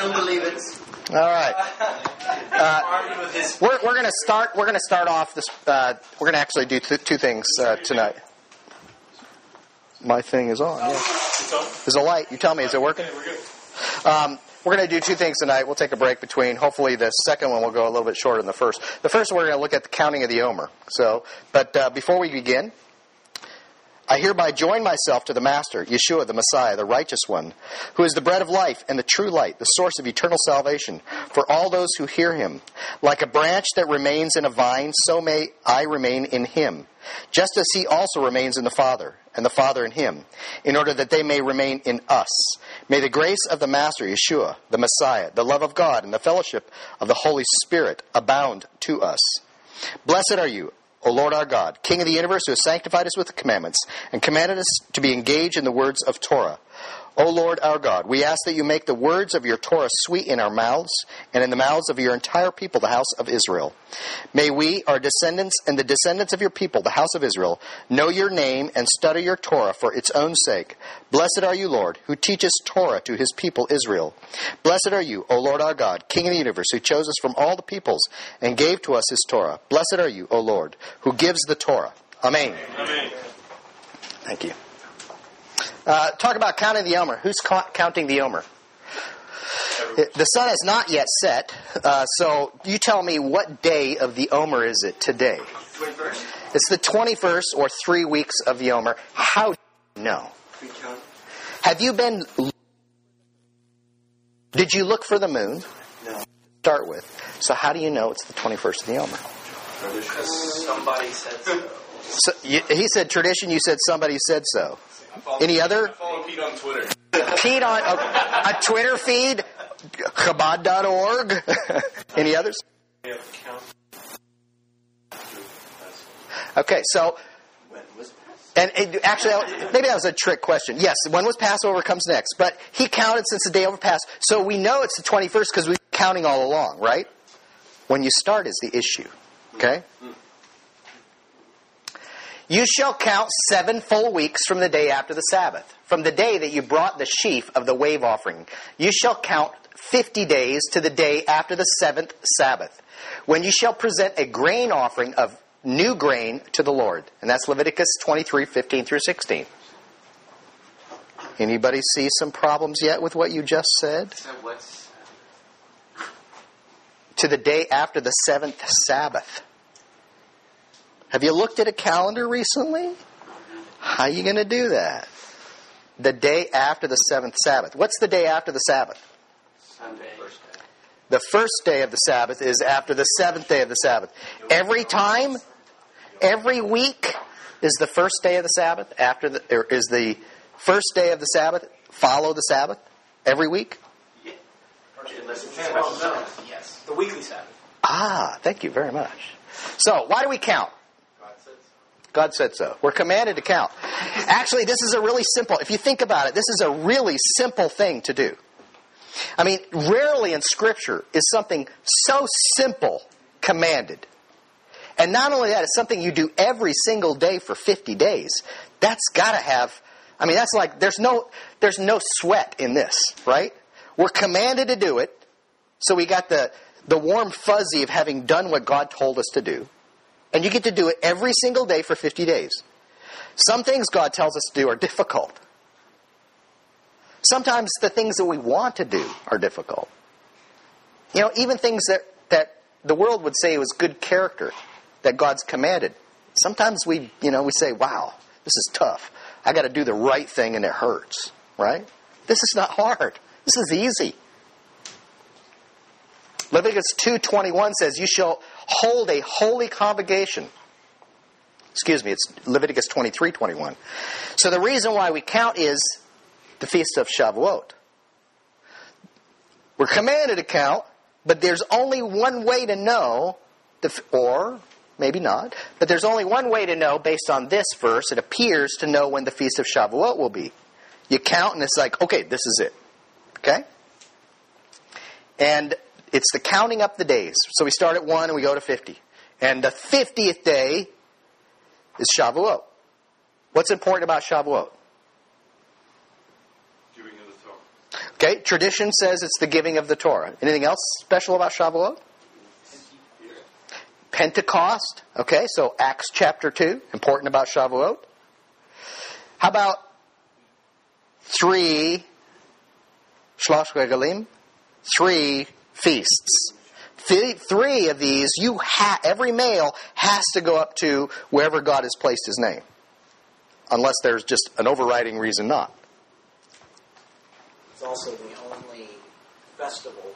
don't believe it. All right. Uh, we're we're going to start. We're going to start off this. Uh, we're going to actually do th- two things uh, tonight. My thing is on. Yeah. There's a light. You tell me. Is it working? Um, we're going to do two things tonight. We'll take a break between. Hopefully, the second one will go a little bit shorter than the first. The first, we're going to look at the counting of the Omer. So, but uh, before we begin, I hereby join myself to the Master, Yeshua, the Messiah, the righteous one, who is the bread of life and the true light, the source of eternal salvation for all those who hear him. Like a branch that remains in a vine, so may I remain in him, just as he also remains in the Father, and the Father in him, in order that they may remain in us. May the grace of the Master, Yeshua, the Messiah, the love of God, and the fellowship of the Holy Spirit abound to us. Blessed are you, O Lord our God, King of the universe, who has sanctified us with the commandments and commanded us to be engaged in the words of Torah. O Lord our God, we ask that you make the words of your Torah sweet in our mouths and in the mouths of your entire people, the house of Israel. May we, our descendants, and the descendants of your people, the house of Israel, know your name and study your Torah for its own sake. Blessed are you, Lord, who teaches Torah to his people Israel. Blessed are you, O Lord our God, King of the universe, who chose us from all the peoples and gave to us his Torah. Blessed are you, O Lord, who gives the Torah. Amen. Amen. Thank you. Uh, talk about counting the Omer. Who's ca- counting the Omer? The sun has not yet set, uh, so you tell me what day of the Omer is it today? 21st? It's the 21st or three weeks of the Omer. How do you know? Have you been. Did you look for the moon? No. Start with. So, how do you know it's the 21st of the Omer? Because somebody said so. So, you, he said tradition, you said somebody said so. Any other? Follow Pete on Twitter. Pete on a, a Twitter feed, Chabad.org. Any others? Okay, so When was Passover? and it, actually, maybe that was a trick question. Yes, when was Passover comes next, but he counted since the day over passed, so we know it's the twenty first because we've been counting all along, right? When you start is the issue. Okay. Mm-hmm. You shall count seven full weeks from the day after the Sabbath, from the day that you brought the sheaf of the wave offering. You shall count fifty days to the day after the seventh Sabbath, when you shall present a grain offering of new grain to the Lord. And that's Leviticus 23, 15 through 16. Anybody see some problems yet with what you just said? So To the day after the seventh Sabbath. Have you looked at a calendar recently? How are you going to do that? The day after the seventh Sabbath. What's the day after the Sabbath? Sunday? The first day of the Sabbath is after the seventh day of the Sabbath. Every time, every week is the first day of the Sabbath. After the or is the first day of the Sabbath follow the Sabbath every week. Unless it's special Sabbath. Yes. The weekly Sabbath. Ah, thank you very much. So, why do we count? God said so. We're commanded to count. Actually, this is a really simple, if you think about it, this is a really simple thing to do. I mean, rarely in Scripture is something so simple commanded. And not only that, it's something you do every single day for 50 days. That's got to have, I mean, that's like, there's no, there's no sweat in this, right? We're commanded to do it. So we got the, the warm fuzzy of having done what God told us to do. And you get to do it every single day for 50 days. Some things God tells us to do are difficult. Sometimes the things that we want to do are difficult. You know, even things that, that the world would say was good character that God's commanded. Sometimes we, you know, we say, wow, this is tough. I got to do the right thing and it hurts, right? This is not hard. This is easy. Leviticus 2:21 says, "You shall hold a holy convocation." Excuse me, it's Leviticus 23:21. So the reason why we count is the feast of Shavuot. We're commanded to count, but there's only one way to know, the, or maybe not, but there's only one way to know based on this verse. It appears to know when the feast of Shavuot will be. You count, and it's like, okay, this is it. Okay? And it's the counting up the days. So we start at 1 and we go to 50. And the 50th day is Shavuot. What's important about Shavuot? Giving of the Torah. Okay, tradition says it's the giving of the Torah. Anything else special about Shavuot? Pentecost. Okay, so Acts chapter 2, important about Shavuot. How about three Shlosh Regalim? Three feasts. Three of these, you ha- every male has to go up to wherever God has placed his name, unless there's just an overriding reason not. It's also the only festival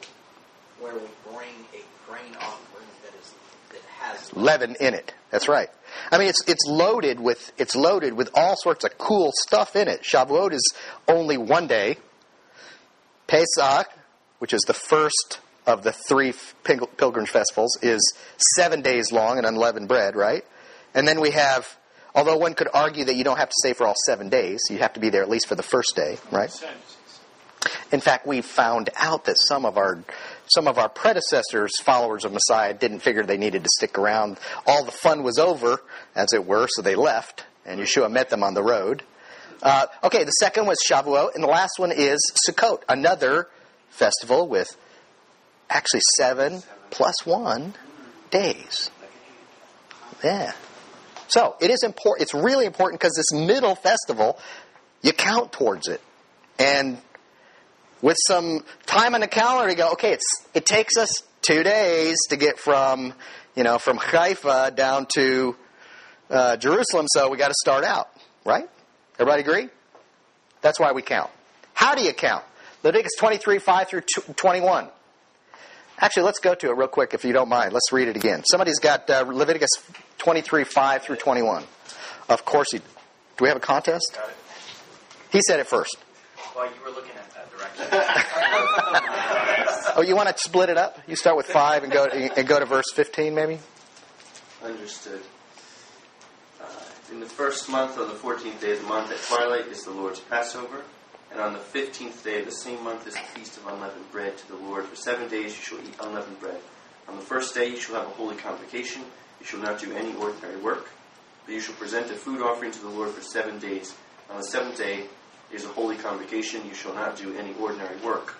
where we bring a grain offering that is that has leaven in it. That's right. I mean, it's it's loaded with it's loaded with all sorts of cool stuff in it. Shavuot is only one day. Pesach, which is the first of the three pilgrim festivals, is seven days long and unleavened bread, right? And then we have, although one could argue that you don't have to stay for all seven days, you have to be there at least for the first day, right? In fact, we found out that some of our some of our predecessors, followers of Messiah, didn't figure they needed to stick around. All the fun was over, as it were, so they left, and Yeshua met them on the road. Uh, okay, the second was Shavuot, and the last one is Sukkot, another festival with actually seven plus one days. Yeah. So it is important. It's really important because this middle festival, you count towards it, and with some time on the calendar you go, okay, it's, it takes us two days to get from, you know, from Haifa down to uh, Jerusalem, so we got to start out, right? Everybody agree? That's why we count. How do you count? Leviticus 23, 5 through 21. Actually, let's go to it real quick if you don't mind. Let's read it again. Somebody's got uh, Leviticus 23, 5 through 21. Of course, he, do we have a contest? He said it first. Well, you were looking at that direction. oh, you want to split it up? You start with five and go and go to verse fifteen, maybe. Understood. Uh, in the first month, on the fourteenth day of the month, at twilight is the Lord's Passover, and on the fifteenth day of the same month is the feast of unleavened bread to the Lord. For seven days you shall eat unleavened bread. On the first day you shall have a holy convocation. You shall not do any ordinary work, but you shall present a food offering to the Lord for seven days. On the seventh day is a holy convocation. You shall not do any ordinary work.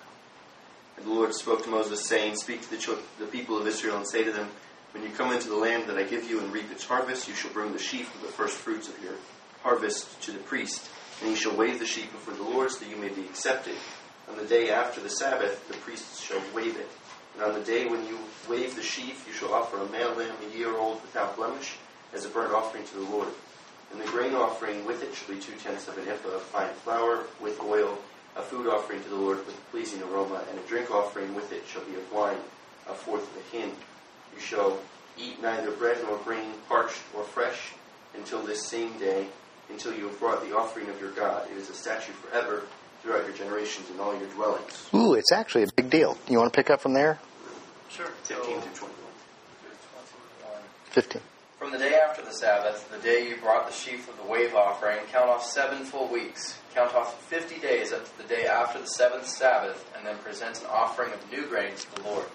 And the Lord spoke to Moses, saying, Speak to the, cho- the people of Israel and say to them, When you come into the land that I give you and reap its harvest, you shall bring the sheaf of the first fruits of your harvest to the priest, and you shall wave the sheaf before the Lord so that you may be accepted. On the day after the Sabbath, the priests shall wave it. And on the day when you wave the sheaf, you shall offer a male lamb a year old without blemish as a burnt offering to the Lord. And the grain offering with it shall be two tenths of an ephah of fine flour with oil, a food offering to the Lord with a pleasing aroma, and a drink offering with it shall be of wine, a fourth of a hin. You shall eat neither bread nor grain, parched or fresh, until this same day, until you have brought the offering of your God. It is a statute forever throughout your generations in all your dwellings. Ooh, it's actually a big deal. You want to pick up from there? Sure. 15 through 21. 15. From the day after the Sabbath, the day you brought the sheaf of the wave offering, count off seven full weeks. Count off fifty days up to the day after the seventh Sabbath, and then present an offering of new grain to the Lord.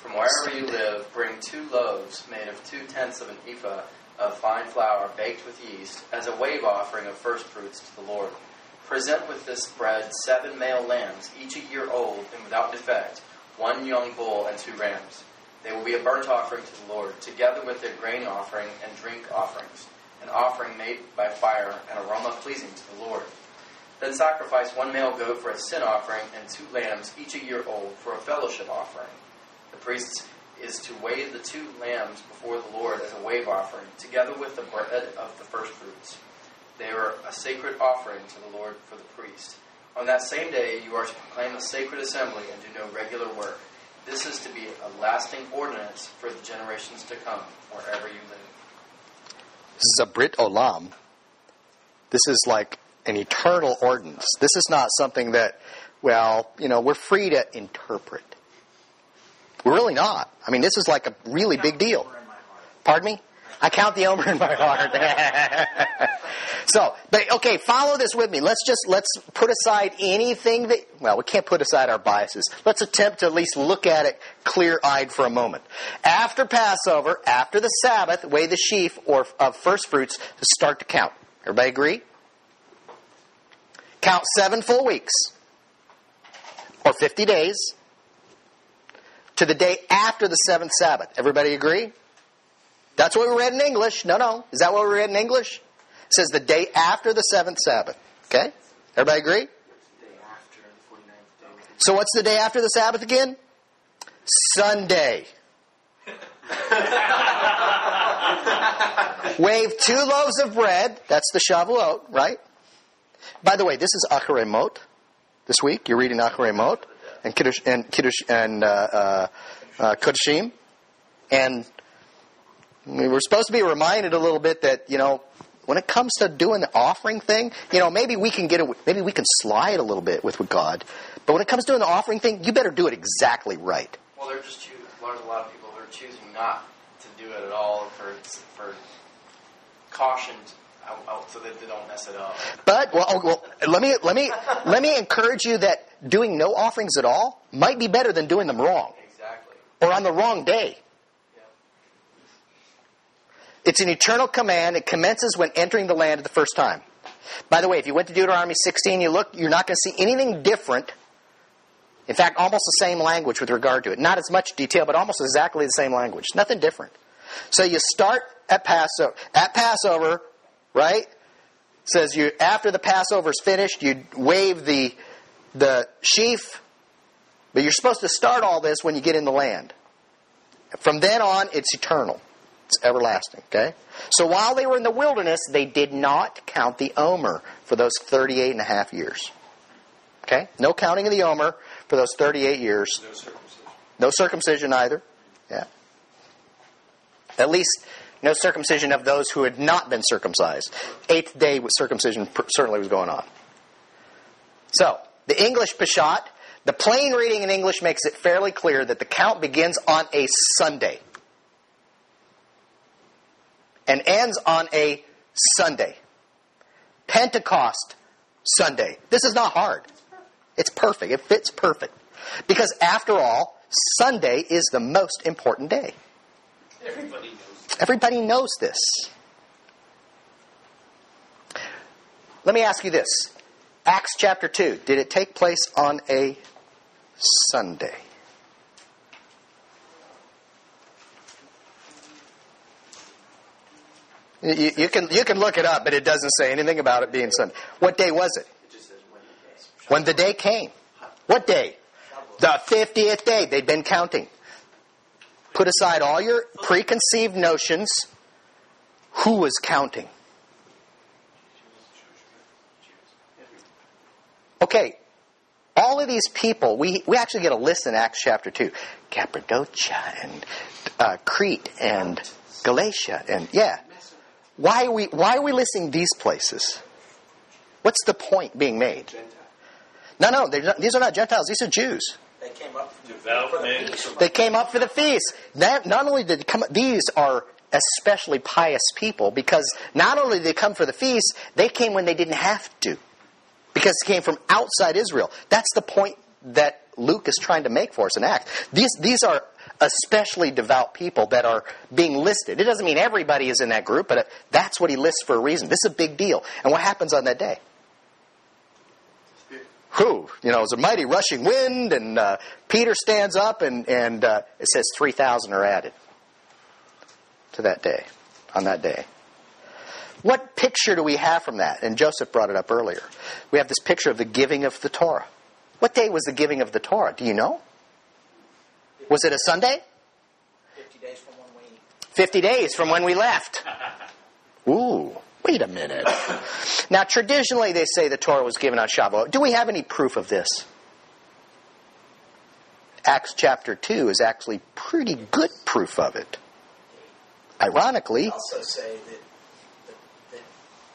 From wherever you live, bring two loaves made of two tenths of an ephah of fine flour baked with yeast, as a wave offering of first fruits to the Lord. Present with this bread seven male lambs, each a year old and without defect, one young bull and two rams. They will be a burnt offering to the Lord, together with their grain offering and drink offerings, an offering made by fire, an aroma pleasing to the Lord. Then sacrifice one male goat for a sin offering, and two lambs, each a year old, for a fellowship offering. The priest is to wave the two lambs before the Lord as a wave offering, together with the bread of the firstfruits. They are a sacred offering to the Lord for the priest. On that same day, you are to proclaim a sacred assembly and do no regular work this is to be a lasting ordinance for the generations to come, wherever you live. This is a Brit Olam. This is like an eternal ordinance. This is not something that, well, you know, we're free to interpret. We're really not. I mean, this is like a really big deal. Pardon me? I count the omer in my heart. so, but okay, follow this with me. Let's just let's put aside anything that well, we can't put aside our biases. Let's attempt to at least look at it clear-eyed for a moment. After Passover, after the Sabbath, weigh the sheaf or of first fruits to start to count. Everybody agree? Count seven full weeks. or 50 days, to the day after the seventh Sabbath. Everybody agree? That's what we read in English. No, no. Is that what we read in English? It says the day after the seventh Sabbath. Okay? Everybody agree? So what's the day after the Sabbath again? Sunday. Wave two loaves of bread. That's the Shavuot, right? By the way, this is Acharei Mot. This week, you're reading Acharei Mot and Kiddush and Kiddush and uh, uh, uh, Kedoshim, and we're supposed to be reminded a little bit that you know when it comes to doing the offering thing, you know maybe we can get maybe we can slide a little bit with God, but when it comes to doing the offering thing, you better do it exactly right. Well, they're just choosing. A lot of people who are choosing not to do it at all for for caution so that they don't mess it up. But well, oh, well, let me let me let me encourage you that doing no offerings at all might be better than doing them wrong. Exactly. Or on the wrong day. It's an eternal command. It commences when entering the land the first time. By the way, if you went to Deuteronomy 16, you look, you're not going to see anything different. In fact, almost the same language with regard to it. Not as much detail, but almost exactly the same language. Nothing different. So you start at Passover. At Passover, right? It says you after the Passover is finished, you wave the the sheaf, but you're supposed to start all this when you get in the land. From then on, it's eternal. It's everlasting, okay? So while they were in the wilderness, they did not count the Omer for those 38 and a half years. Okay? No counting of the Omer for those 38 years. No circumcision. No circumcision either. Yeah. At least no circumcision of those who had not been circumcised. Eighth day circumcision certainly was going on. So, the English Peshat, the plain reading in English makes it fairly clear that the count begins on a Sunday and ends on a Sunday. Pentecost Sunday. This is not hard. It's perfect. It fits perfect. Because after all, Sunday is the most important day. Everybody. Everybody knows this. Let me ask you this Acts chapter 2, did it take place on a Sunday? You, you, can you can look it up, but it doesn't say anything about it being Sunday. What day was it? When the day came. What day? The fiftieth day. They'd been counting. Put aside all your preconceived notions. Who was counting? Okay, all of these people, we, we actually get a list in Acts chapter 2. Cappadocia and uh, Crete and Galatia and, yeah. Why are, we, why are we listing these places? What's the point being made? No, no, not, these are not Gentiles, these are Jews. They came up for the feast. They came up for the feast. That, not only did they come, these are especially pious people because not only did they come for the feast, they came when they didn't have to because they came from outside Israel. That's the point that Luke is trying to make for us in Acts. These, these are especially devout people that are being listed. It doesn't mean everybody is in that group, but that's what he lists for a reason. This is a big deal. And what happens on that day? Who? You know, it's a mighty rushing wind, and uh, Peter stands up, and, and uh, it says 3,000 are added to that day, on that day. What picture do we have from that? And Joseph brought it up earlier. We have this picture of the giving of the Torah. What day was the giving of the Torah? Do you know? Was it a Sunday? 50 days from when we 50 days from when we left. Wait a minute. Now, traditionally, they say the Torah was given on Shavuot. Do we have any proof of this? Acts chapter 2 is actually pretty good proof of it. Ironically, also say that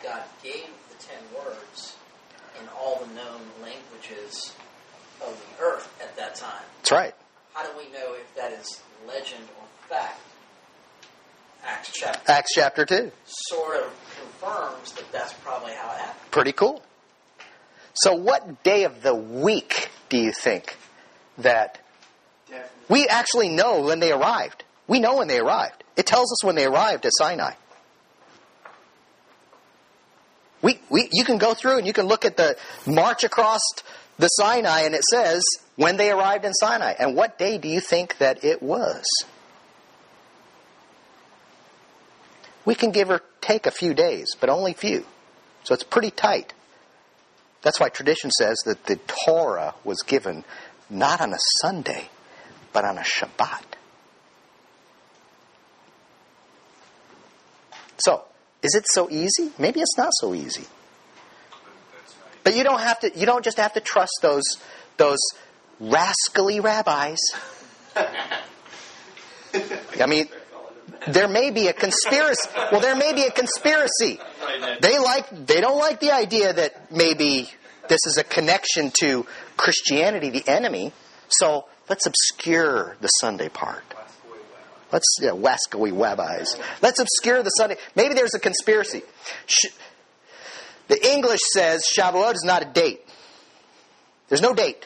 God gave the ten words in all the known languages of the earth at that time. That's right. How do we know if that is legend or fact? Acts chapter. Acts chapter two. Sort of confirms that that's probably how it happened. Pretty cool. So, what day of the week do you think that Definitely. we actually know when they arrived? We know when they arrived. It tells us when they arrived at Sinai. We, we, you can go through and you can look at the march across the Sinai, and it says when they arrived in Sinai. And what day do you think that it was? We can give or take a few days, but only few. So it's pretty tight. That's why tradition says that the Torah was given not on a Sunday, but on a Shabbat. So, is it so easy? Maybe it's not so easy. But you don't have to you don't just have to trust those those rascally rabbis. I mean, there may be a conspiracy. Well, there may be a conspiracy. They like they don't like the idea that maybe this is a connection to Christianity, the enemy. So let's obscure the Sunday part. Let's yeah, wascally rabbis. Let's obscure the Sunday. Maybe there's a conspiracy. The English says Shavuot is not a date. There's no date.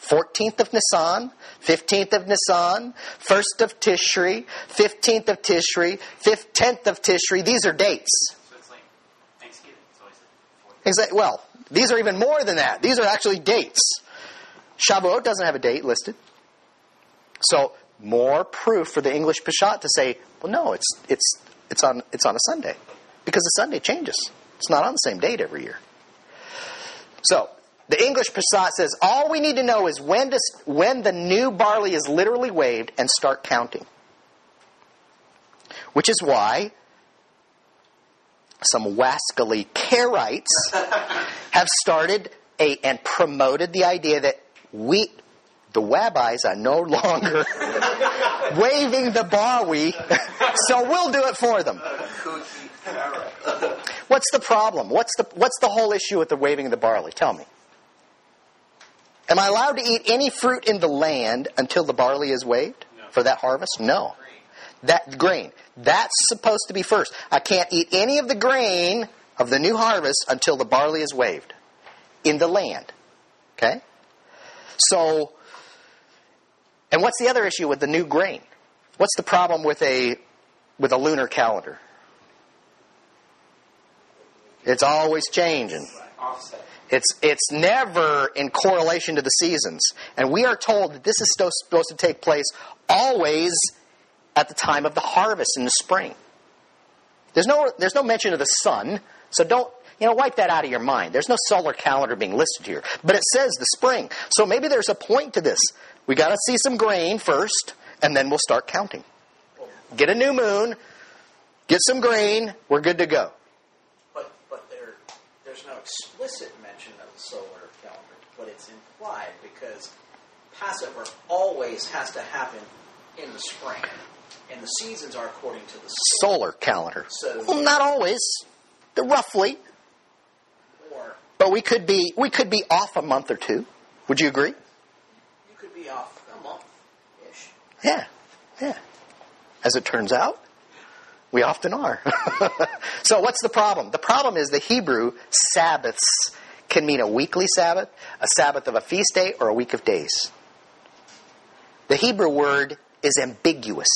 14th of Nisan, 15th of Nisan, 1st of Tishri, 15th of Tishri, 10th of Tishri. These are dates. So it's like Thanksgiving. Exactly. Well, these are even more than that. These are actually dates. Shavuot doesn't have a date listed. So more proof for the English Peshat to say, well, no, it's it's it's on it's on a Sunday because the Sunday changes. It's not on the same date every year. So the English Peshat says all we need to know is when, to, when the new barley is literally waved and start counting. Which is why some wascally Karaites have started a, and promoted the idea that we, the rabbis, are no longer waving the barley, so we'll do it for them. What's the problem? What's the, what's the whole issue with the waving of the barley? Tell me. Am I allowed to eat any fruit in the land until the barley is waved no. for that harvest? No. That grain. That's supposed to be first. I can't eat any of the grain of the new harvest until the barley is waved in the land. Okay? So, and what's the other issue with the new grain? What's the problem with a with a lunar calendar? It's always changing. It's, it's never in correlation to the seasons. And we are told that this is supposed to take place always at the time of the harvest in the spring. There's no, there's no mention of the sun, so don't, you know, wipe that out of your mind. There's no solar calendar being listed here. But it says the spring. So maybe there's a point to this. We got to see some grain first, and then we'll start counting. Get a new moon, get some grain, we're good to go. But, but there, there's no explicit mention of the solar calendar, but it's implied because Passover always has to happen in the spring and the seasons are according to the solar calendar. So well, not always, roughly. Or, but we could be we could be off a month or two. Would you agree? You could be off a month ish. Yeah, yeah. As it turns out, we often are. so what's the problem? The problem is the Hebrew Sabbaths can mean a weekly Sabbath, a Sabbath of a feast day, or a week of days. The Hebrew word is ambiguous.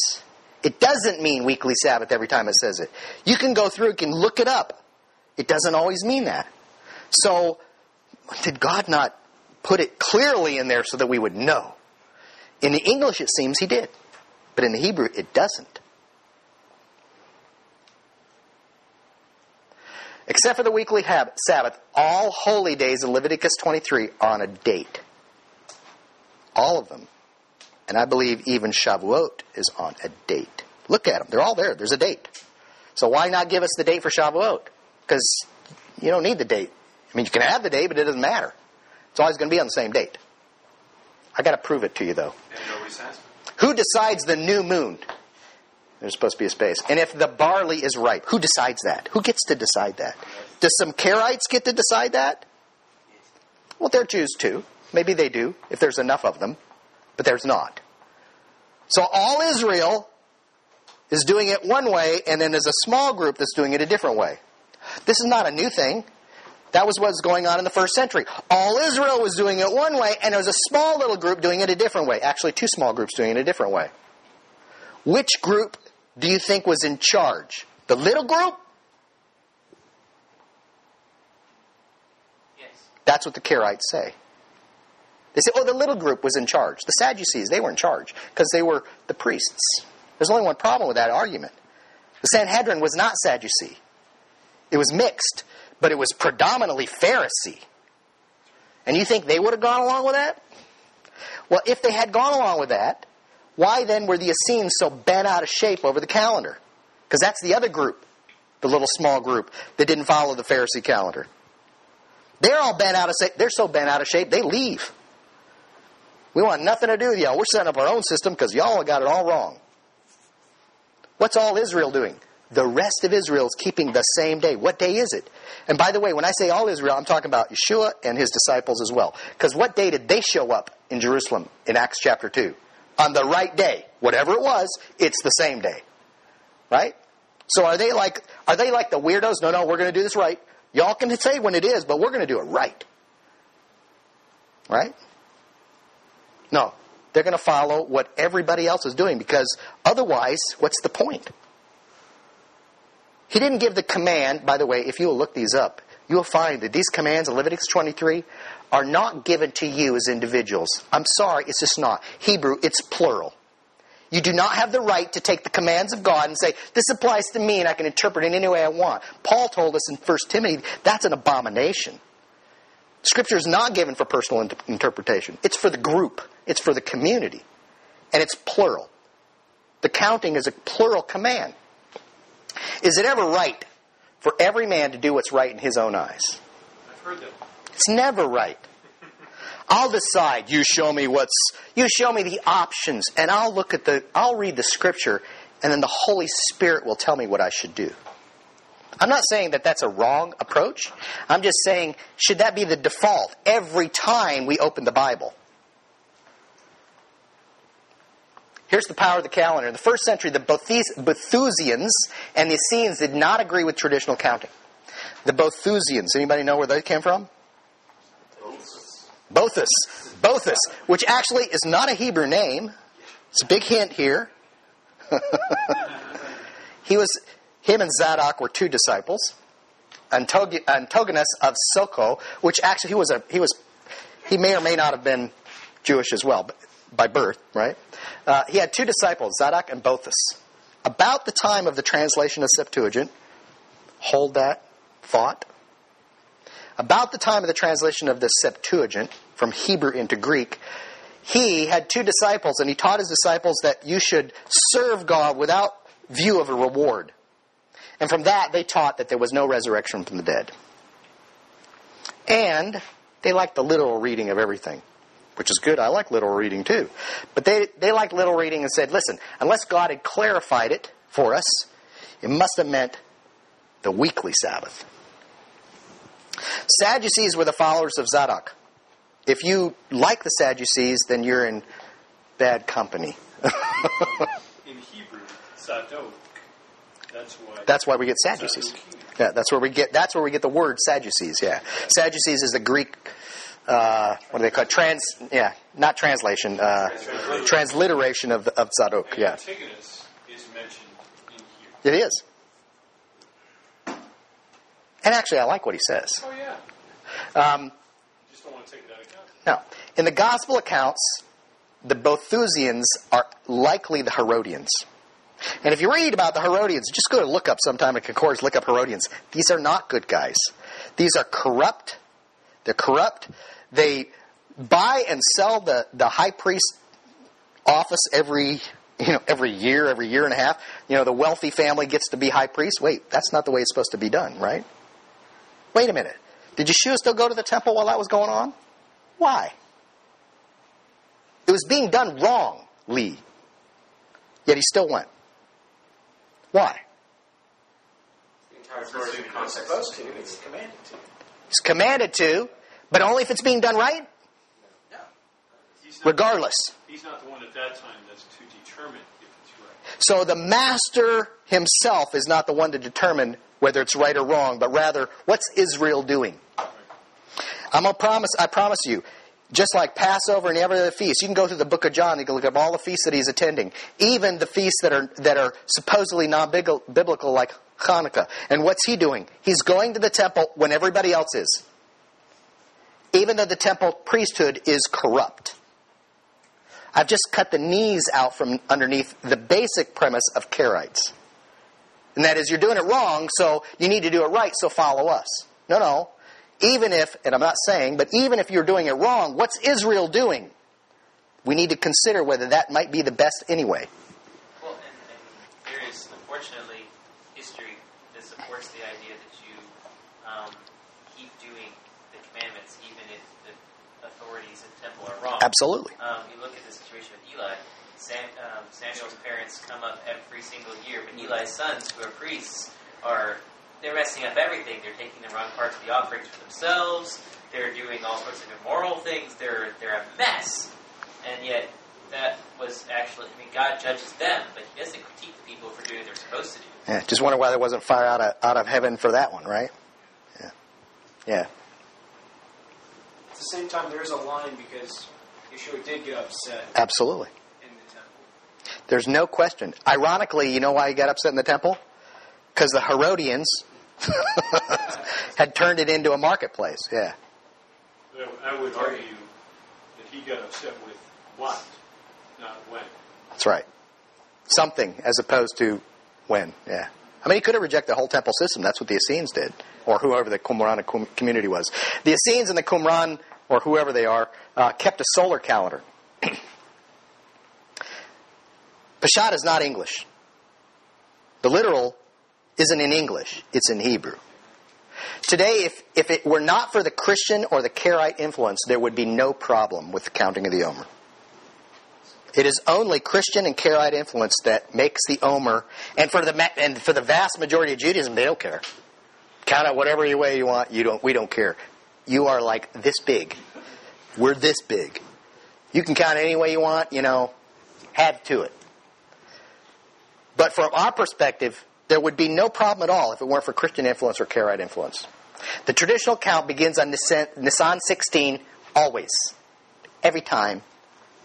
It doesn't mean weekly Sabbath every time it says it. You can go through, you can look it up. It doesn't always mean that. So, did God not put it clearly in there so that we would know? In the English, it seems He did. But in the Hebrew, it doesn't. Except for the weekly habit, Sabbath, all holy days in Leviticus 23 are on a date. All of them. And I believe even Shavuot is on a date. Look at them. They're all there. There's a date. So why not give us the date for Shavuot? Because you don't need the date. I mean, you can have the date, but it doesn't matter. It's always going to be on the same date. I got to prove it to you, though. Who decides the new moon? There's supposed to be a space. And if the barley is ripe, who decides that? Who gets to decide that? Does some Karaites get to decide that? Well, they're Jews too. Maybe they do, if there's enough of them but there's not. So all Israel is doing it one way, and then there's a small group that's doing it a different way. This is not a new thing. That was what's going on in the first century. All Israel was doing it one way, and there was a small little group doing it a different way. Actually, two small groups doing it a different way. Which group do you think was in charge? The little group? Yes. That's what the Karaites say. They say, oh, the little group was in charge. The Sadducees, they were in charge because they were the priests. There's only one problem with that argument. The Sanhedrin was not Sadducee. It was mixed, but it was predominantly Pharisee. And you think they would have gone along with that? Well, if they had gone along with that, why then were the Essenes so bent out of shape over the calendar? Because that's the other group, the little small group that didn't follow the Pharisee calendar. They're all bent out of shape. They're so bent out of shape, they leave. We want nothing to do with y'all. We're setting up our own system because y'all got it all wrong. What's all Israel doing? The rest of Israel is keeping the same day. What day is it? And by the way, when I say all Israel, I'm talking about Yeshua and his disciples as well. Because what day did they show up in Jerusalem in Acts chapter 2? On the right day. Whatever it was, it's the same day. Right? So are they like are they like the weirdos? No, no, we're going to do this right. Y'all can say when it is, but we're going to do it right. Right? No. They're going to follow what everybody else is doing because otherwise, what's the point? He didn't give the command, by the way, if you look these up, you will find that these commands in Leviticus 23 are not given to you as individuals. I'm sorry, it's just not. Hebrew, it's plural. You do not have the right to take the commands of God and say, this applies to me and I can interpret it any way I want. Paul told us in 1 Timothy, that's an abomination. Scripture is not given for personal interpretation. It's for the group. It's for the community. And it's plural. The counting is a plural command. Is it ever right for every man to do what's right in his own eyes? I've heard that. It's never right. I'll decide. You show me what's, you show me the options, and I'll look at the, I'll read the scripture, and then the Holy Spirit will tell me what I should do. I'm not saying that that's a wrong approach. I'm just saying, should that be the default every time we open the Bible? Here's the power of the calendar. In the first century, the Boethusians and the Essenes did not agree with traditional counting. The Boethusians, anybody know where they came from? Boethus. Boethus, which actually is not a Hebrew name. It's a big hint here. he was, him and Zadok were two disciples. Antigonus of Soko, which actually he was a, he was, he may or may not have been Jewish as well, by birth, right? Uh, he had two disciples, Zadok and Boethus. About the time of the translation of Septuagint, hold that thought. About the time of the translation of the Septuagint from Hebrew into Greek, he had two disciples, and he taught his disciples that you should serve God without view of a reward. And from that, they taught that there was no resurrection from the dead. And they liked the literal reading of everything which is good. I like literal reading too. But they, they liked literal reading and said, listen, unless God had clarified it for us, it must have meant the weekly Sabbath. Sadducees were the followers of Zadok. If you like the Sadducees, then you're in bad company. in Hebrew, Zadok. That's why. That's why we get Sadducees. Yeah, that's where we get. That's where we get the word Sadducees. Yeah, Sadducees is the Greek uh, what do they call it? Trans, yeah, not translation, uh, transliteration of, of Zadok, yeah. Antigonus is mentioned in here. It is. And actually, I like what he says. Oh, yeah. Um, you just don't want to take it out of account. No. In the gospel accounts, the Boethusians are likely the Herodians. And if you read about the Herodians, just go to look up sometime at Concord's, look up Herodians. These are not good guys. These are corrupt. They're corrupt. They buy and sell the, the high priest office every you know every year, every year and a half. You know, the wealthy family gets to be high priest. Wait, that's not the way it's supposed to be done, right? Wait a minute. Did Yeshua still go to the temple while that was going on? Why? It was being done wrong, Lee. Yet he still went. Why? He's supposed to. He's commanded to. He's commanded to, but only if it's being done right? No. Regardless. He's not the one at that time that's to determine if it's right. So the master himself is not the one to determine whether it's right or wrong, but rather, what's Israel doing? I'm gonna promise. I promise you, just like Passover and every other feast, you can go through the Book of John. You can look up all the feasts that he's attending, even the feasts that are that are supposedly non-biblical, like Hanukkah. And what's he doing? He's going to the temple when everybody else is. even though the temple priesthood is corrupt. I've just cut the knees out from underneath the basic premise of Karaites. And that is, you're doing it wrong, so you need to do it right, so follow us. No, no. Even if, and I'm not saying, but even if you're doing it wrong, what's Israel doing? We need to consider whether that might be the best anyway. Well, and, and there is, unfortunately, history that supports the idea that you um, keep doing the commandments even if the authorities in the temple are wrong. Absolutely. Um, you look at the situation with Eli. Sam, um, Samuel's parents come up every single year, but Eli's sons, who are priests, are they're messing up everything. They're taking the wrong parts of the offerings for themselves. They're doing all sorts of immoral things. They're they're a mess, and yet that was actually I mean God judges them, but He doesn't critique the people for doing what they're supposed to do. Yeah, just wonder why there wasn't fire out of out of heaven for that one, right? Yeah, yeah. At the same time, there is a line because Yeshua did get upset Absolutely. in the temple. There's no question. Ironically, you know why he got upset in the temple? Because the Herodians had turned it into a marketplace. Yeah. I would argue that he got upset with what, not when. That's right. Something as opposed to when. Yeah. I mean, he could have rejected the whole temple system. That's what the Essenes did, or whoever the Qumran community was. The Essenes and the Qumran, or whoever they are, uh, kept a solar calendar. Peshat is not English. The literal isn't in English, it's in Hebrew. Today, if, if it were not for the Christian or the Karaite influence, there would be no problem with the counting of the Omer. It is only Christian and Karaite influence that makes the Omer, and for the and for the vast majority of Judaism, they don't care. Count it whatever way you want. You don't. We don't care. You are like this big. We're this big. You can count any way you want. You know, have to it. But from our perspective, there would be no problem at all if it weren't for Christian influence or Karaite influence. The traditional count begins on Nisan 16, always. Every time.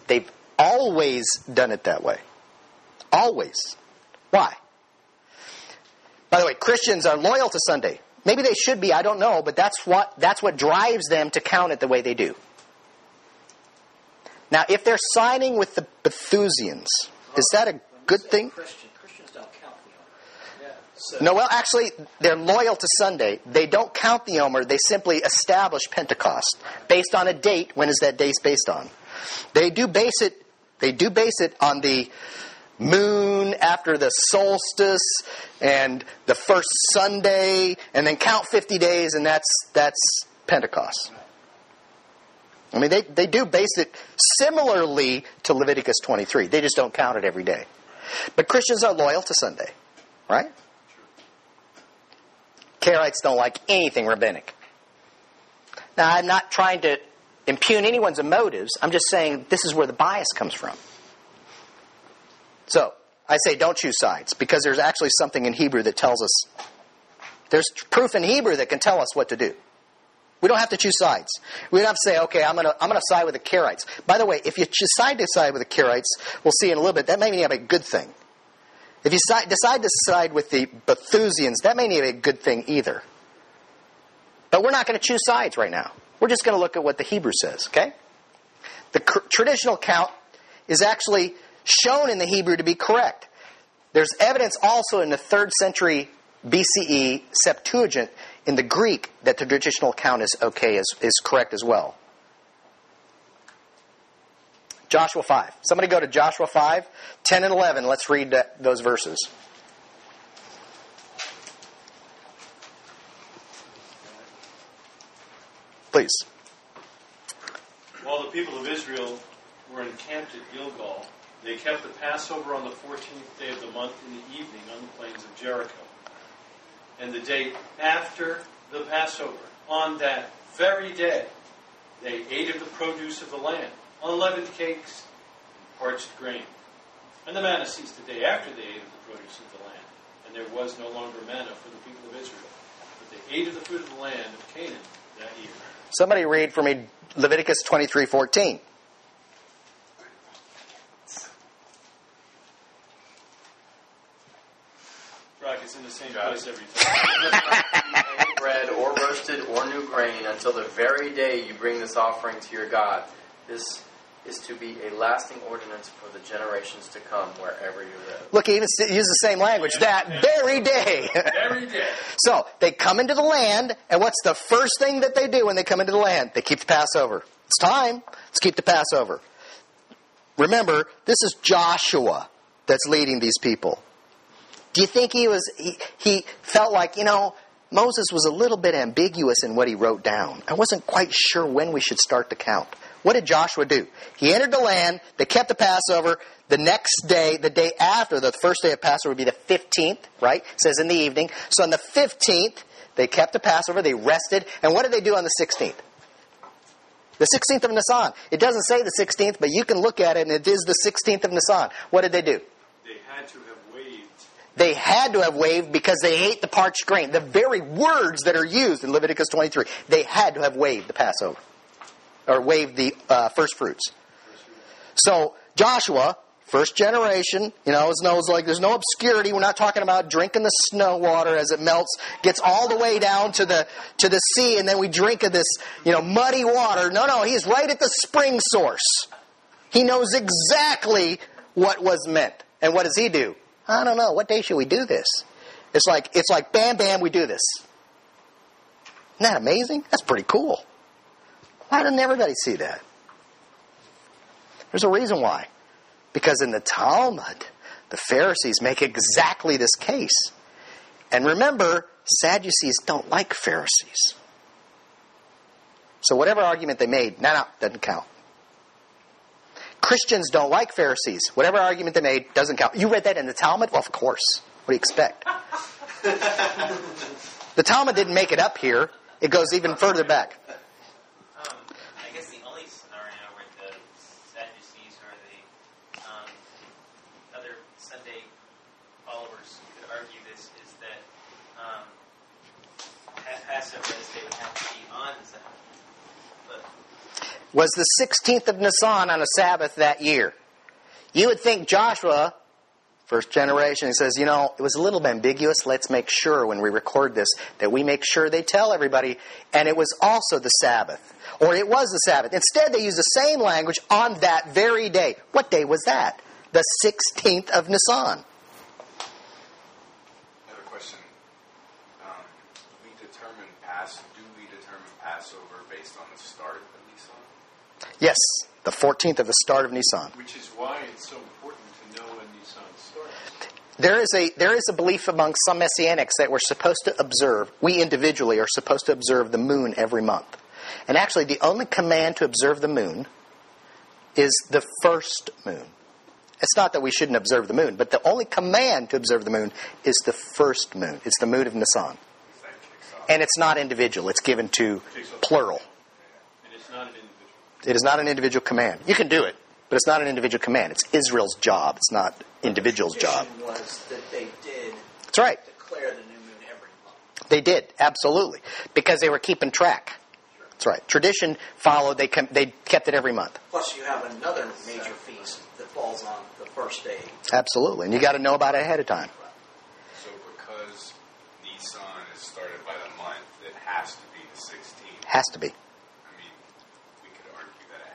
They've always done it that way. Always. Why? By the way, Christians are loyal to Sunday. Maybe they should be, I don't know, but that's what, that's what drives them to count it the way they do. Now, if they're signing with the Boethusians, is that a good thing? Christian, Christians don't count the Omer. So, No, well, actually, they're loyal to Sunday. They don't count the Omer. They simply establish Pentecost based on a date. When is that date based on? They do base it. They do base it on the moon after the solstice and the first Sunday, and then count fifty days, and that's that's Pentecost. I mean, they, they do base it similarly to Leviticus 23. They just don't count it every day. But Christians are loyal to Sunday, right? Karaites don't like anything rabbinic. Now, I'm not trying to impugn anyone's motives. I'm just saying this is where the bias comes from. So, I say don't choose sides because there's actually something in Hebrew that tells us, there's proof in Hebrew that can tell us what to do. We don't have to choose sides. We don't have to say, okay, I'm going to I'm to side with the Karaites. By the way, if you decide to side with the Karaites, we'll see in a little bit, that may be a good thing. If you decide to side with the Boethusians, that may not be a good thing either. But we're not going to choose sides right now. We're just going to look at what the Hebrew says, okay? The cr- traditional count is actually shown in the Hebrew to be correct. There's evidence also in the third century BCE Septuagint in the Greek that the traditional count is okay, is, is correct as well. Joshua 5. Somebody go to Joshua 5, 10 and 11. Let's read that, those verses. Please. While the people of Israel were encamped at Gilgal, they kept the Passover on the 14th day of the month in the evening on the plains of Jericho. And the day after the Passover, on that very day, they ate of the produce of the land, unleavened cakes, and parched grain. And the manna ceased the day after they ate of the produce of the land, and there was no longer manna for the people of Israel. But they ate of the fruit of the land of Canaan that year. Somebody read for me Leviticus 23 14. It's in the same Got place it. every time. any bread or roasted or new new grain until the very day you bring this offering to your God. This is to be a lasting ordinance for the generations to come wherever you live. Look, he even use the same language. That very day. Every day. so they come into the land, and what's the first thing that they do when they come into the land? They keep the Passover. It's time. Let's keep the Passover. Remember, this is Joshua that's leading these people. Do you think he was he, he felt like, you know, Moses was a little bit ambiguous in what he wrote down. I wasn't quite sure when we should start to count. What did Joshua do? He entered the land, they kept the Passover. The next day, the day after, the first day of Passover would be the 15th, right? It says in the evening. So on the 15th, they kept the Passover, they rested, and what did they do on the 16th? The 16th of Nisan. It doesn't say the 16th, but you can look at it and it is the 16th of Nisan. What did they do? They had to have waved. They had to have waved because they ate the parched grain. The very words that are used in Leviticus 23, they had to have waved the Passover or waved the uh, first fruits. So Joshua, first generation, you know, knows like there's no obscurity. We're not talking about drinking the snow water as it melts, gets all the way down to the to the sea, and then we drink of this, you know, muddy water. No, no, he's right at the spring source. He knows exactly what was meant. And what does he do? I don't know. What day should we do this? It's like it's like bam bam we do this. Isn't that amazing? That's pretty cool. Why doesn't everybody see that? There's a reason why. Because in the Talmud, the Pharisees make exactly this case. And remember, Sadducees don't like Pharisees. So whatever argument they made, no, no, doesn't count. Christians don't like Pharisees. Whatever argument they made doesn't count. You read that in the Talmud? Well, of course. What do you expect? the Talmud didn't make it up here. It goes even further back. Um, I guess the only scenario where the Sadducees or the um, other Sunday followers could argue this is that um, Pa- Passover as they would have to be on Sabbath. But was the 16th of Nisan on a Sabbath that year. You would think Joshua, first generation, he says, you know, it was a little ambiguous. Let's make sure when we record this that we make sure they tell everybody. And it was also the Sabbath. Or it was the Sabbath. Instead, they used the same language on that very day. What day was that? The 16th of Nisan. I have a question. Um, we determine pass. Do we determine Passover based on the start of Nisan? Yes, the 14th of the start of Nisan. Which is why it's so important to know when Nisan starts. There is a there is a belief among some messianics that we're supposed to observe. We individually are supposed to observe the moon every month, and actually, the only command to observe the moon is the first moon. It's not that we shouldn't observe the moon, but the only command to observe the moon is the first moon. It's the moon of Nisan, That kicks off. and it's not individual. It's given to plural. And it's not an individual. It is not an individual command. You can do it, but it's not an individual command. It's Israel's job. It's not individual's job. Tradition was that they did That's right. declare the new moon every month. They did absolutely because they were keeping track. That's right. Tradition followed. They com- they kept it every month. Plus, you have another major feast that falls on the first day. Absolutely, and you got to know about it ahead of time. So because Nisan is started by the month, it has to be the 16th. Has to be. I mean, we could argue that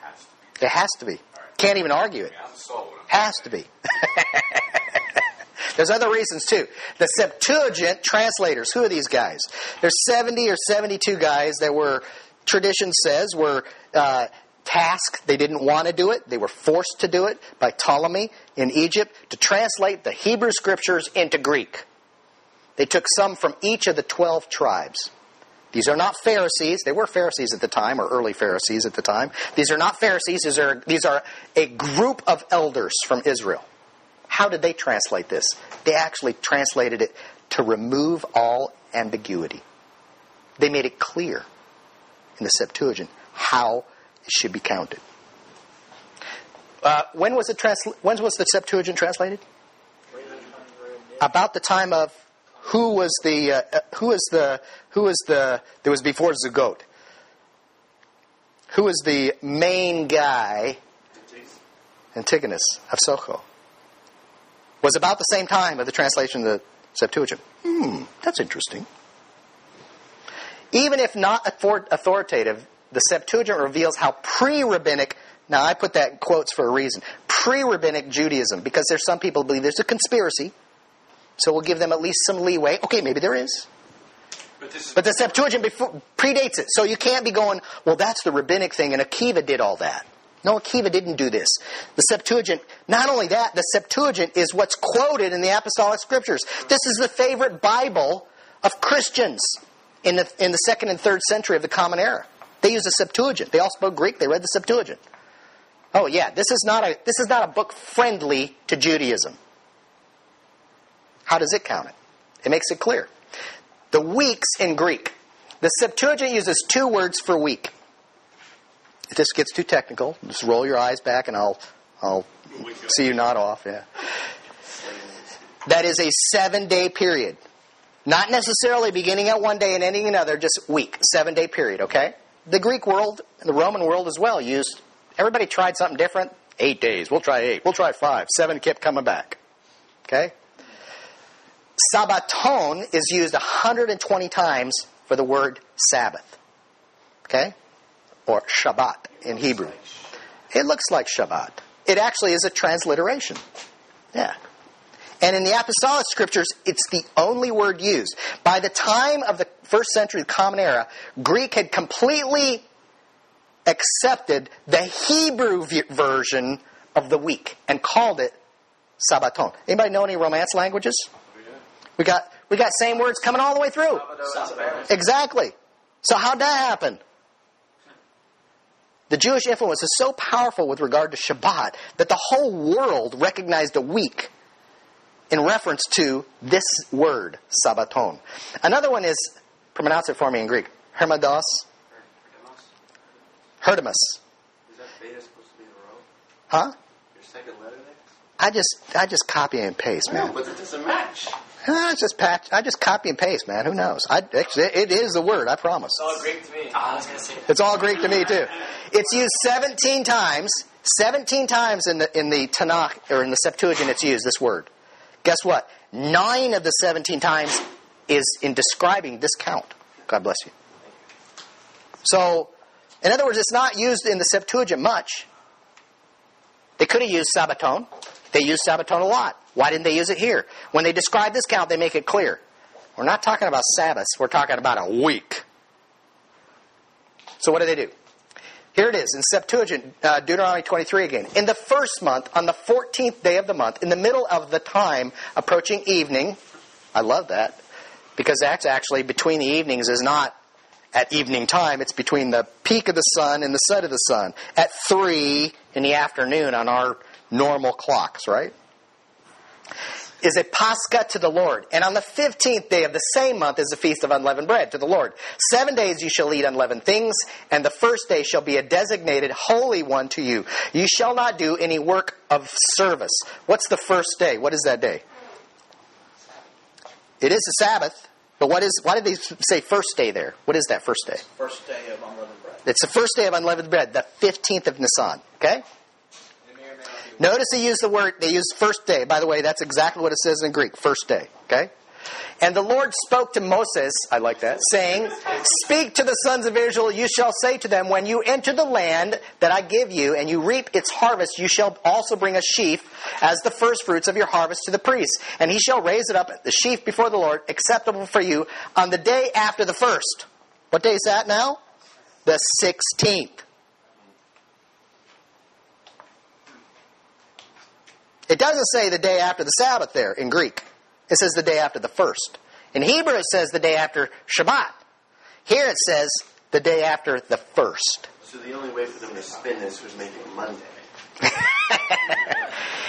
it has to be. Can't even argue it. Has to be. There's other reasons too. The Septuagint translators, who are these guys? There's 70 or 72 guys that were, tradition says, were uh, tasked. They didn't want to do it. They were forced to do it by Ptolemy in Egypt to translate the Hebrew scriptures into Greek. They took some from each of the 12 tribes. These are not Pharisees. They were Pharisees at the time, or early Pharisees at the time. These are not Pharisees. These are, these are a group of elders from Israel. How did they translate this? They actually translated it to remove all ambiguity. They made it clear in the Septuagint how it should be counted. Uh, when was it transla- When was the Septuagint translated? About the time of who was the uh, uh, who was the who was the there was before Zugot. Who was the main guy? Antigonus of Socho. Was about the same time of the translation of the Septuagint. Hmm, that's interesting. Even if not authoritative, the Septuagint reveals how pre rabbinic, now I put that in quotes for a reason, pre rabbinic Judaism, because there's some people believe there's a conspiracy, so we'll give them at least some leeway. Okay, maybe there is. But, is But the Septuagint before, predates it, so you can't be going, well, that's the rabbinic thing, and Akiva did all that. No, Akiva didn't do this. The Septuagint, not only that, the Septuagint is what's quoted in the Apostolic Scriptures. This is the favorite Bible of Christians in the, in the second and third century of the Common Era. They used the Septuagint. They all spoke Greek. They read the Septuagint. Oh yeah, this is not a this is not a book friendly to Judaism. How does it count it? It makes it clear. The weeks in Greek. The Septuagint uses two words for week. If this gets too technical, just roll your eyes back and I'll I'll see you nod off, yeah. That is a seven day period. Not necessarily beginning at one day and ending another, just week, seven day period, okay? The Greek world, and the Roman world as well, used, everybody tried something different. Eight days, we'll try eight, we'll try five. Seven kept coming back, okay? Sabbaton is used 120 times for the word Sabbath, okay? Or Shabbat in Hebrew. It looks like Shabbat. It actually is a transliteration. Yeah. And in the apostolic scriptures, it's the only word used. By the time of the first century, the Common Era, Greek had completely accepted the Hebrew version of the week and called it Sabbaton. Anybody know any Romance languages? We got we got same words coming all the way through. Exactly. So how'd that happen? The Jewish influence is so powerful with regard to Shabbat that the whole world recognized a week in reference to this word, Sabbaton. Another one is, pronounce it for me in Greek, Hermodos. Herdemus. Is that beta supposed to be in a row? Huh? Your second letter there? I just I just copy and paste, man. but it doesn't match. Ah, I just patch. I just copy and paste, man. Who knows? I actually, it is the word. I promise. It's all Greek to me. Ah, I was going to say It's all Greek to me too. It's used 17 times. 17 times in the in the Tanakh or in the Septuagint. It's used this word. Guess what? Nine of the 17 times is in describing this count. God bless you. So, in other words, it's not used in the Septuagint much. They could have used Sabbaton. They used Sabbaton a lot. Why didn't they use it here? When they describe this count, they make it clear. We're not talking about Sabbaths, we're talking about a week. So what do they do? Here it is in Septuagint, uh, Deuteronomy 23 again. In the first month, on the 14th day of the month, in the middle of the time approaching evening, I love that, because that's actually between the evenings is not at evening time, it's between the peak of the sun and the set of the sun. At 3 in the afternoon on our normal clocks, right? Is a Pascha to the Lord. And on the 15th day of the same month is the feast of unleavened bread to the Lord. Seven days you shall eat unleavened things, and the first day shall be a designated holy one to you. You shall not do any work of service. What's the first day? What is that day? It is the Sabbath. But what is why did they say first day there? What is that first day? First day of unleavened bread. It's the first day of unleavened bread, the 15th of Nisan. Okay? Notice they use the word, they use first day. By the way, that's exactly what it says in Greek, first day. Okay? And the Lord spoke to Moses, I like that, saying, Speak to the sons of Israel, you shall say to them, When you enter the land that I give you, and you reap its harvest, you shall also bring a sheaf as the first fruits of your harvest to the priest. And he shall raise it up, the sheaf before the Lord, acceptable for you, on the day after the first. What day is that now? The 16th. It doesn't say the day after the Sabbath there in Greek. It says the day after the first. In Hebrew, it says the day after Shabbat. Here it says the day after the first. So the only way for them to spin this was make it Monday.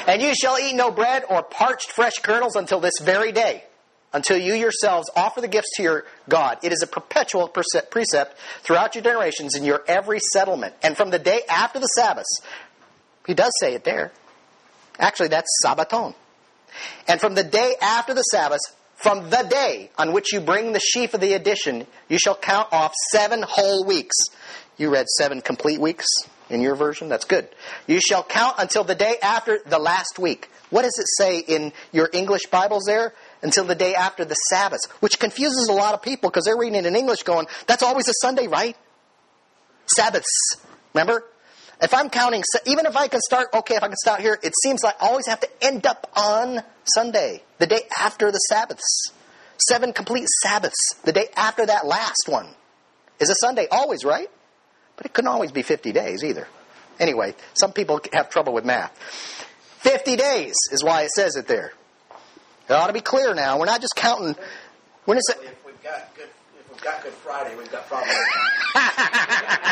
and you shall eat no bread or parched fresh kernels until this very day, until you yourselves offer the gifts to your God. It is a perpetual precept throughout your generations in your every settlement. And from the day after the Sabbath, he does say it there. Actually, that's Sabbaton. And from the day after the Sabbath, from the day on which you bring the sheaf of the addition, you shall count off seven whole weeks. You read seven complete weeks in your version? That's good. You shall count until the day after the last week. What does it say in your English Bibles there? until the day after the Sabbath, which confuses a lot of people because they're reading it in English going, that's always a Sunday, right? Sabbaths. Remember? If I'm counting, even if I can start, okay, if I can start here, it seems like I always have to end up on Sunday, the day after the Sabbaths. Seven complete Sabbaths, the day after that last one, is a Sunday, always, right? But it couldn't always be 50 days either. Anyway, some people have trouble with math. 50 days is why it says it there. It ought to be clear now. We're not just counting. When is it? If we've got good, if we've got Good Friday, we've got problems.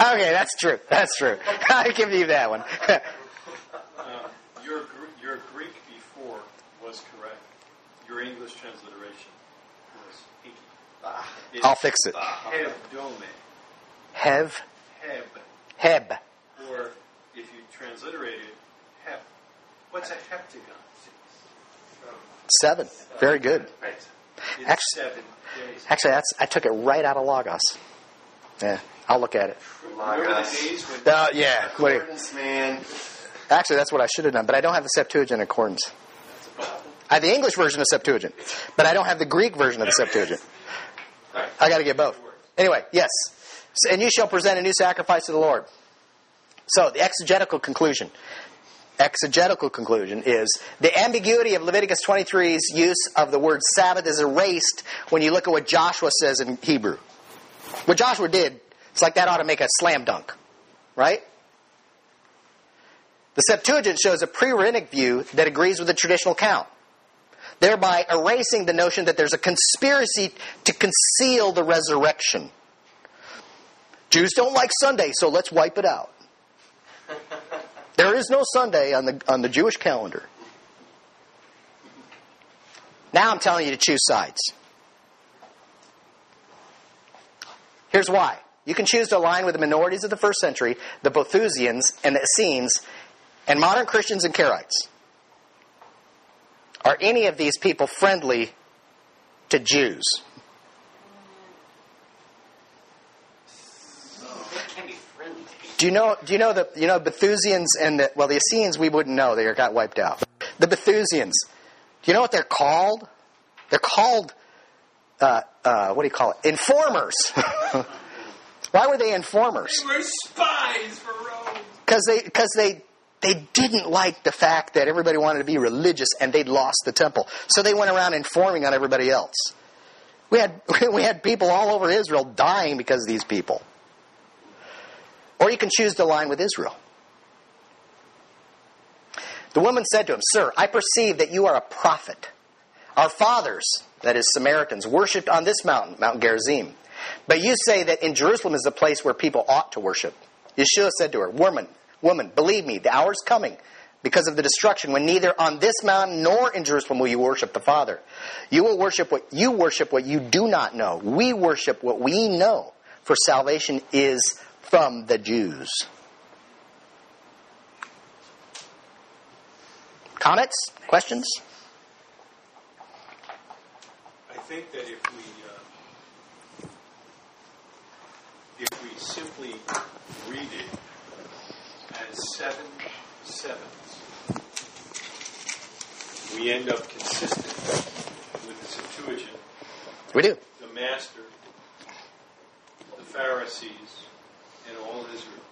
okay, that's true. That's true. I give you that one. uh, your your Greek before was correct. Your English transliteration was inky. Ah. I'll fix it. Hebdome. Hev. Heb. Heb. Or if you transliterate it, hep. What's a heptagon? Seven. Very good. Actually. Actually, that's I took it right out of Logos. Yeah, I'll look at it. Logos. Uh, yeah. Accordance, man. Actually, that's what I should have done, but I don't have the Septuagint in Accordance. I have the English version of Septuagint, but I don't have the Greek version of the Septuagint. I got to get both. Anyway, yes. And you shall present a new sacrifice to the Lord. So, the exegetical conclusion. Exegetical conclusion is the ambiguity of Leviticus 23's use of the word Sabbath is erased when you look at what Joshua says in Hebrew. What Joshua did, it's like that ought to make a slam dunk, right? The Septuagint shows a pre rabbinic view that agrees with the traditional count, thereby erasing the notion that there's a conspiracy to conceal the resurrection. Jews don't like Sunday, so let's wipe it out. There is no Sunday on the, on the Jewish calendar. Now I'm telling you to choose sides. Here's why. You can choose to align with the minorities of the first century, the Boethusians and the Essenes, and modern Christians and Karaites. Are any of these people friendly to Jews? Do you know? Do you know the you know Boethusians and the well the Essenes we wouldn't know they got wiped out. The Boethusians. Do you know what they're called? They're called uh, uh, what do you call it? Informers. Why were they informers? They were spies for Rome. Because they because they they didn't like the fact that everybody wanted to be religious and they'd lost the temple, so they went around informing on everybody else. We had we had people all over Israel dying because of these people. Or you can choose to align with Israel. The woman said to him, Sir, I perceive that you are a prophet. Our fathers, that is, Samaritans, worshipped on this mountain, Mount Gerizim. But you say that in Jerusalem is the place where people ought to worship. Yeshua said to her, Woman, woman, believe me, the hour is coming because of the destruction when neither on this mountain nor in Jerusalem will you worship the Father. You will worship what you worship what you do not know. We worship what we know, for salvation is from the Jews. Comments? Questions? I think that if we uh, if we simply read it as seven sevens, we end up consistent with the Septuagint. We do. The Master, the Pharisees, and all Israel,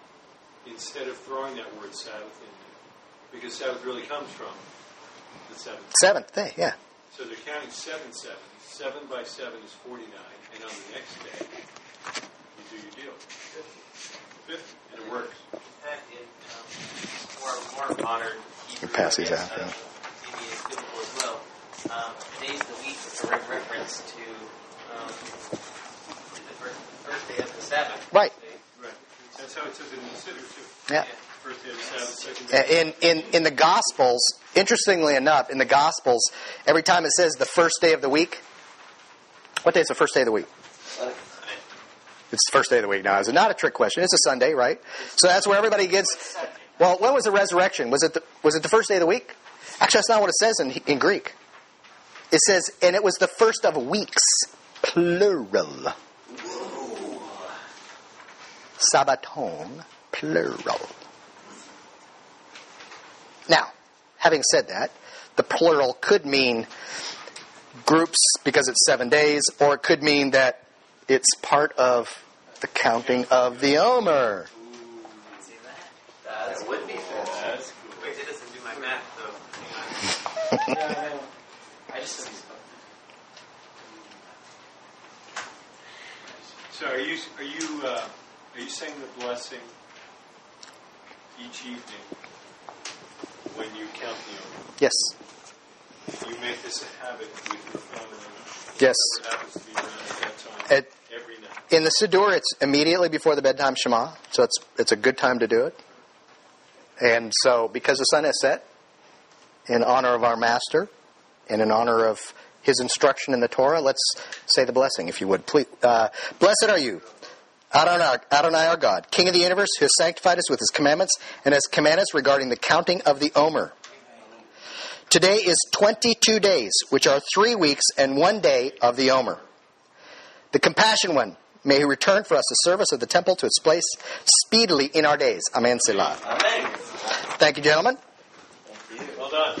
instead of throwing that word Sabbath in there, because Sabbath really comes from the seventh. Seventh day, yeah. So they're counting seven sevens. Seven by seven is forty-nine, and on the next day, you do your deal. Fifty, 50, and it works. In um, more, more modern Hebrew, You pass these out, uh, yeah. maybe it's biblical as well. Um, days of the week is a re- reference to um, the first, first day of the Sabbath. Right. Right. That's how it says it in the Siddur, too. Yeah. First day of the Sabbath, second day. In, in, in the Gospels, interestingly enough, in the Gospels, every time it says the first day of the week, what day is the first day of the week? It's the first day of the week now. Is it not a trick question? It's a Sunday, right? So that's where everybody gets. Well, when was the resurrection? Was it the, was it the first day of the week? Actually, that's not what it says in, in Greek. It says, and it was the first of weeks, plural. Sabbaton, plural. Now, having said that, the plural could mean groups because it's seven days, or it could mean that it's part of the counting of the Omer. That? That would be fair. Cool. Wait, it doesn't do my math though. Yeah, I. I just So are you are you uh, are you saying the blessing each evening when you count the Omer? Yes. You make this a habit with your family. Yes. It happens to be around that time It, every night. in the Siddur, it's immediately before the bedtime Shema, so it's it's a good time to do it. And so, because the sun has set, in honor of our Master, and in honor of his instruction in the Torah, let's say the blessing, if you would. Please, uh, blessed are you, Adonai, Adonai our God, King of the universe, who has sanctified us with his commandments and has commanded us regarding the counting of the Omer. Today is 22 days, which are three weeks and one day of the Omer. The compassion one, may he return for us the service of the temple to its place speedily in our days. Amen. Selah. Amen. Thank you, gentlemen. Well done.